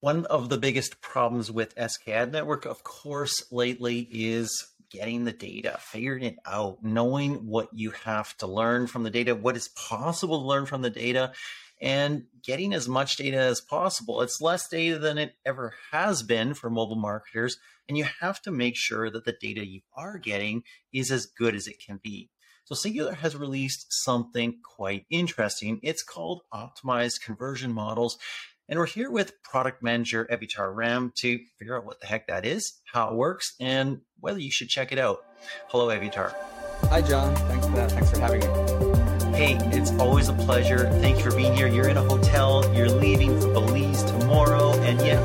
One of the biggest problems with SK Ad Network, of course, lately is getting the data, figuring it out, knowing what you have to learn from the data, what is possible to learn from the data, and getting as much data as possible. It's less data than it ever has been for mobile marketers, and you have to make sure that the data you are getting is as good as it can be. So Singular has released something quite interesting. It's called Optimized Conversion Models. And we're here with product manager Evitar Ram to figure out what the heck that is, how it works, and whether you should check it out. Hello, Evitar. Hi, John. Thanks for that. Thanks for having me. Hey, it's always a pleasure. Thank you for being here. You're in a hotel, you're leaving for Belize tomorrow, and yet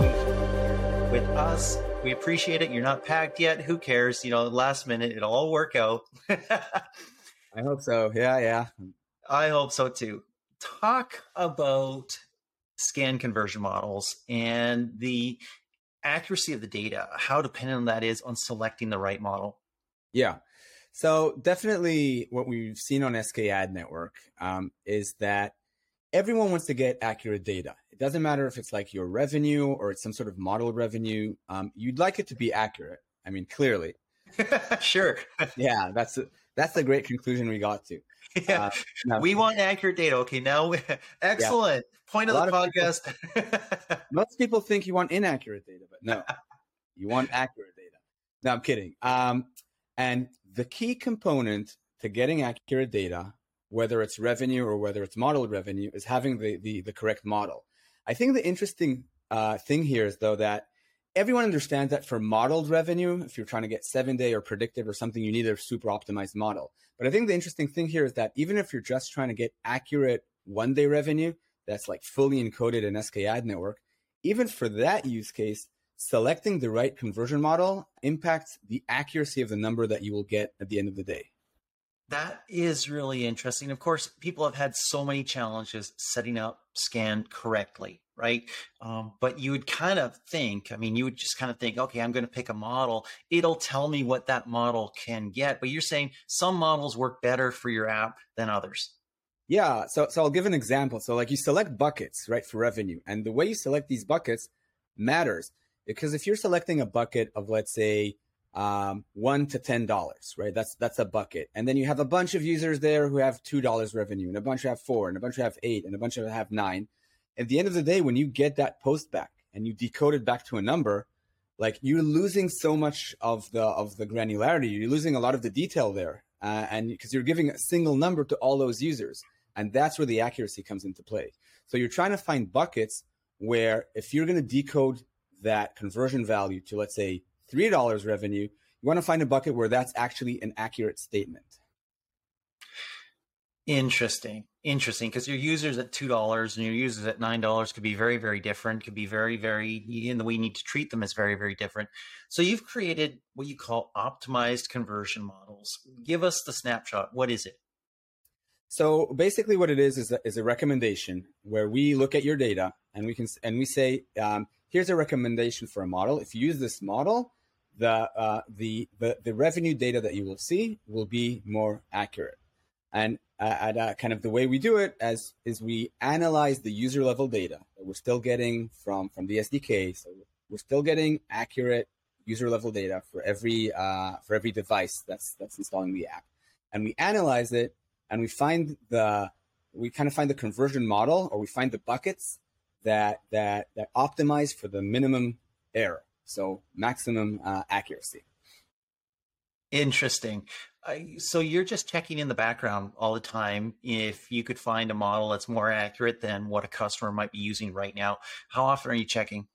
with us, we appreciate it. You're not packed yet. Who cares? You know, last minute, it'll all work out. I hope so. Yeah, yeah. I hope so too. Talk about SKAN conversion models and the accuracy of the data, how dependent that is on selecting the right model. Yeah. So definitely what we've seen on SK Ad Network um, is that everyone wants to get accurate data. It doesn't matter if it's like your revenue or it's some sort of model revenue. Um, you'd like it to be accurate. I mean, clearly. sure. yeah, that's that's a great conclusion we got to. Yeah, uh, we want accurate data. Okay, now excellent yeah. point of the podcast. People, most people think you want inaccurate data, but no, you want accurate data. No, I'm kidding. Um, and the key component to getting accurate data, whether it's revenue or whether it's modeled revenue, is having the the, the correct model. I think the interesting uh, thing here is though that everyone understands that for modeled revenue, if you're trying to get seven day or predictive or something, you need a super optimized model. But I think the interesting thing here is that even if you're just trying to get accurate one day revenue that's like fully encoded in SK Ad Network, even for that use case, selecting the right conversion model impacts the accuracy of the number that you will get at the end of the day. That is really interesting. Of course, people have had so many challenges setting up SKAN correctly right? Um, but you would kind of think, I mean, you would just kind of think, okay, I'm going to pick a model. It'll tell me what that model can get. But you're saying some models work better for your app than others. Yeah. So, so I'll give an example. So, like you select buckets, right, for revenue. And the way you select these buckets matters because if you're selecting a bucket of, let's say, um, one to ten dollars, right? That's that's a bucket, and then you have a bunch of users there who have two dollars revenue, and a bunch have four, and a bunch have eight, and a bunch of have nine at the end of the day, when you get that post back and you decode it back to a number, like you're losing so much of the of the granularity. You're losing a lot of the detail there, uh, and because you're giving a single number to all those users, and that's where the accuracy comes into play. So you're trying to find buckets where if you're going to decode that conversion value to let's say three dollars revenue, you want to find a bucket where that's actually an accurate statement. Interesting. Interesting. Because your users at $2 and your users at $9 could be very, very different, could be very, very, and the way you need to treat them is very, very different. So you've created what you call optimized conversion models. Give us the snapshot. What is it? So basically, what it is is a, is a recommendation where we look at your data and we can and we say, um, here's a recommendation for a model. If you use this model, the uh, the the the revenue data that you will see will be more accurate. And at uh, kind of the way we do it as is we analyze the user level data that we're still getting from from the SDK. So we're still getting accurate user level data for every uh, for every device that's that's installing the app, and we analyze it and we find the we kind of find the conversion model or we find the buckets that that that optimize for the minimum error, so maximum uh, accuracy. Interesting. so you're just checking in the background all the time if you could find a model that's more accurate than what a customer might be using right now. How often are you checking?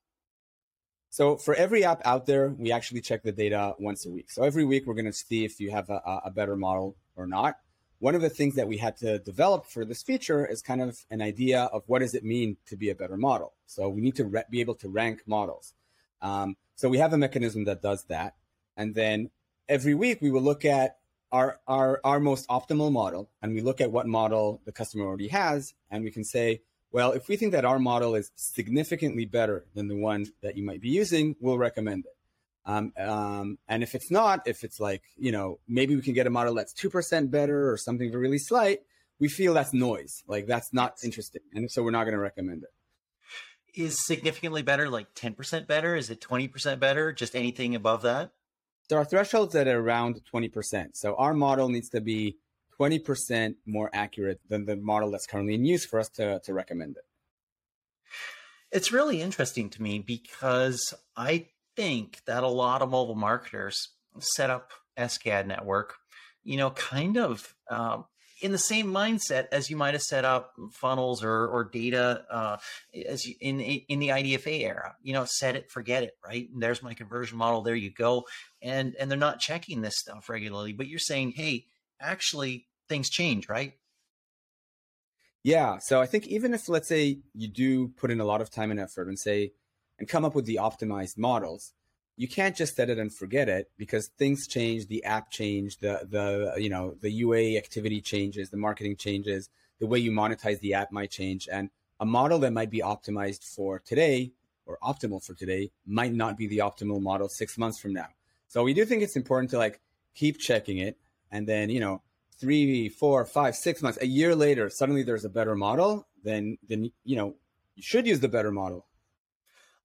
So for every app out there, we actually check the data once a week. So every week we're going to see if you have a, a better model or not. One of the things that we had to develop for this feature is kind of an idea of what does it mean to be a better model. So we need to re- be able to rank models. Um, so we have a mechanism that does that. And then every week we will look at our, our, our most optimal model and we look at what model the customer already has and we can say, well, if we think that our model is significantly better than the one that you might be using, we'll recommend it. Um, um, and if it's not, if it's like, you know, maybe we can get a model that's 2% better or something really slight, we feel that's noise. Like that's not interesting. And so we're not going to recommend it. is significantly better like 10% better? Is it 20% better? Just anything above that? There are thresholds that are around 20%. So our model needs to be 20% more accurate than the model that's currently in use for us to, to recommend it. It's really interesting to me because I think that a lot of mobile marketers set up SKAdNetwork, you know, kind of um, in the same mindset as you might have set up funnels or, or data uh, as you, in in the IDFA era. You know, set it, forget it. Right? And there's my conversion model. There you go. And and they're not checking this stuff regularly. But you're saying, hey, actually, things change, right? Yeah. So I think even if let's say you do put in a lot of time and effort and say and come up with the optimized models, you can't just set it and forget it because things change, the app change, the the you know the UA activity changes, the marketing changes, the way you monetize the app might change, and a model that might be optimized for today or optimal for today might not be the optimal model six months from now. So we do think it's important to like keep checking it, and then you know three, four, five, six months, a year later, suddenly there's a better model. Then then you know you should use the better model.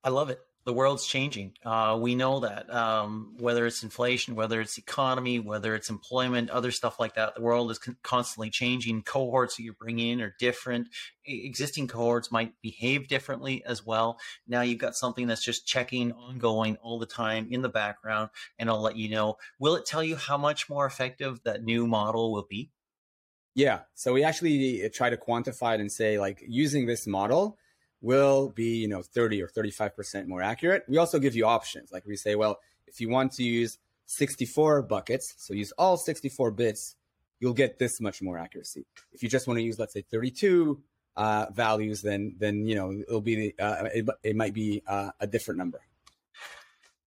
I love it the world's changing. Uh, we know that um, whether it's inflation, whether it's economy, whether it's employment, other stuff like that, the world is con- constantly changing. Cohorts that you bring in are different. Existing cohorts might behave differently as well. Now you've got something that's just checking ongoing all the time in the background, and I'll let you know. Will it tell you how much more effective that new model will be? Yeah. So we actually try to quantify it and say, like, using this model, will be, you know, 30 or 35% more accurate. We also give you options. Like we say, well, if you want to use 64 buckets, so use all 64 bits, you'll get this much more accuracy. If you just want to use, let's say, 32 uh, values, then then you know it'll be uh, it, it might be uh, a different number.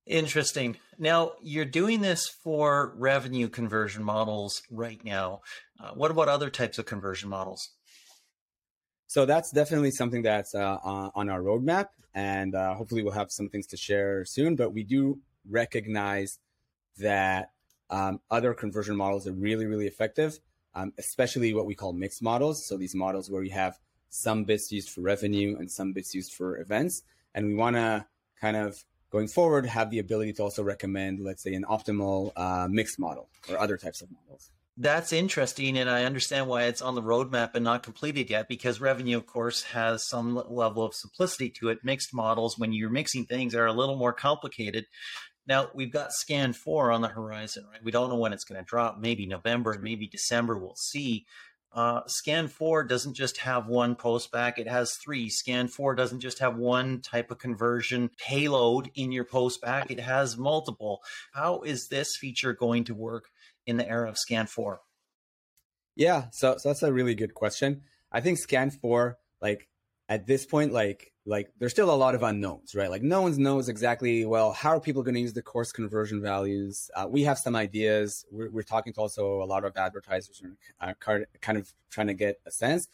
Interesting. Now you're doing this for revenue conversion models right now. Uh, what about other types of conversion models? So that's definitely something that's uh, on our roadmap, and uh, hopefully we'll have some things to share soon. But we do recognize that um, other conversion models are really, really effective, um, especially what we call mixed models. So these models where we have some bits used for revenue and some bits used for events, and we want to kind of going forward have the ability to also recommend, let's say, an optimal uh, mixed model or other types of models. That's interesting, and I understand why it's on the roadmap and not completed yet. Because revenue, of course, has some level of simplicity to it. Mixed models, when you're mixing things, are a little more complicated. Now we've got SKAN Four on the horizon, right? We don't know when it's going to drop. Maybe November, maybe December. We'll see. Uh, SKAN 4 doesn't just have one postback, it has three. SKAN 4 doesn't just have one type of conversion payload in your postback, it has multiple. How is this feature going to work in the era of SKAN 4? Yeah, so, so that's a really good question. I think SKAN 4, like at this point, like like there's still a lot of unknowns, right? Like no one knows exactly, well, how are people going to use the coarse conversion values? Uh, we have some ideas. We're, we're, talking to also a lot of advertisers and uh, kind of trying to get a sense,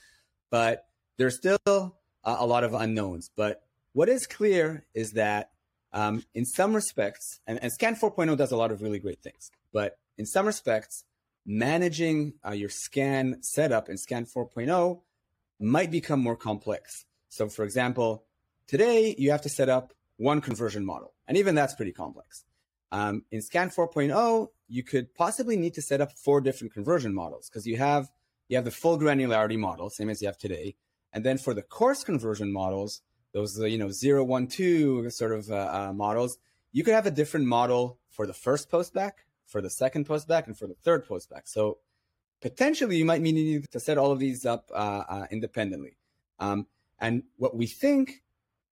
but there's still a, a lot of unknowns. But what is clear is that um, in some respects, and, and SKAN 4.0 does a lot of really great things, but in some respects, managing uh, your SKAN setup in SKAN 4.0 might become more complex. So, for example, today you have to set up one conversion model, and even that's pretty complex. Um, in SKAN 4.0, you could possibly need to set up four different conversion models because you have you have the full granularity model, same as you have today, and then for the coarse conversion models, those you know zero, one, two sort of uh, uh, models, you could have a different model for the first postback, for the second postback and for the third postback. So potentially you might need to set all of these up uh, uh, independently. Um, and what we think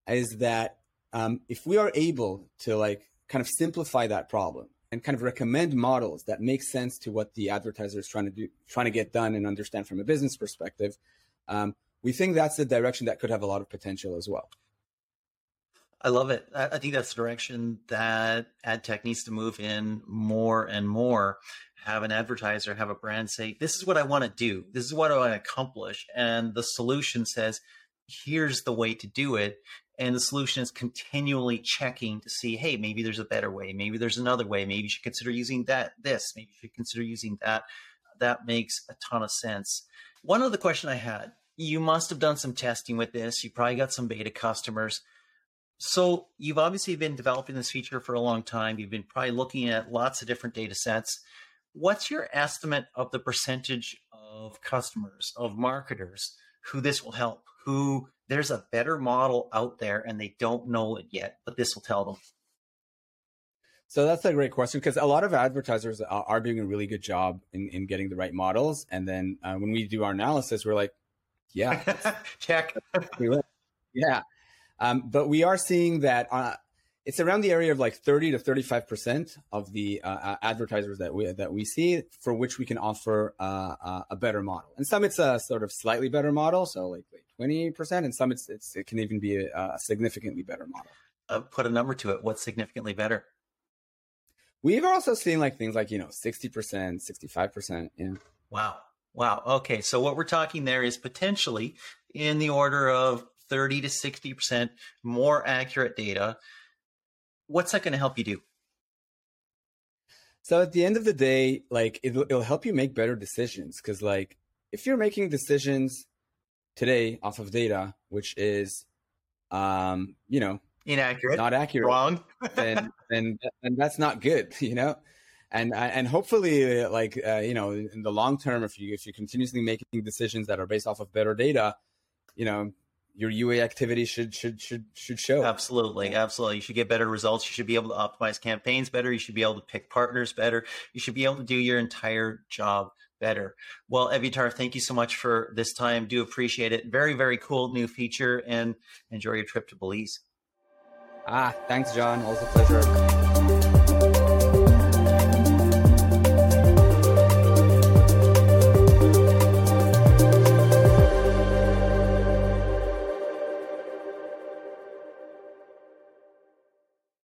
is that um, if we are able to like kind of simplify that problem and kind of recommend models that make sense to what the advertiser is trying to do, trying to get done and understand from a business perspective, um, we think that's the direction that could have a lot of potential as well. I love it. I think that's the direction that ad tech needs to move in more and more. Have an advertiser, have a brand say, This is what I want to do. This is what I want to accomplish. And the solution says, Here's the way to do it. And the solution is continually checking to see, hey, maybe there's a better way. Maybe there's another way. Maybe you should consider using that, this. Maybe you should consider using that. That makes a ton of sense. One other question I had you must have done some testing with this. You probably got some beta customers. So you've obviously been developing this feature for a long time. You've been probably looking at lots of different data sets. What's your estimate of the percentage of customers, of marketers who this will help, who there's a better model out there and they don't know it yet, but this will tell them? So that's a great question because a lot of advertisers are, are, doing a really good job in, in getting the right models. And then uh, when we do our analysis, we're like, yeah, check. yeah. Um, but we are seeing that uh, it's around the area of like 30 to 35 percent of the uh, advertisers that we that we see for which we can offer uh, uh a better model. And some it's a sort of slightly better model so like, like 20 percent and some it's, it's, it can even be a, a significantly better model. Uh, put a number to it. What's significantly better? We've also seen like things like you know 60 percent 65 percent yeah. Wow. Wow. Okay. So what we're talking there is potentially in the order of 30 to 60 percent more accurate data what's that going to help you do? So at the end of the day, like it'll, it'll help you make better decisions because like if you're making decisions today off of data, which is, um, you know, inaccurate, not accurate, wrong, then then then that's not good, you know. And and hopefully, like uh, you know, in the long term, if you if you're continuously making decisions that are based off of better data, you know, your UA activity should should should should show. Absolutely, absolutely. You should get better results. You should be able to optimize campaigns better. You should be able to pick partners better. You should be able to do your entire job better. Well, Evitar, thank you so much for this time. Do appreciate it. Very very cool new feature, and enjoy your trip to Belize. Ah, thanks, John. Always a pleasure.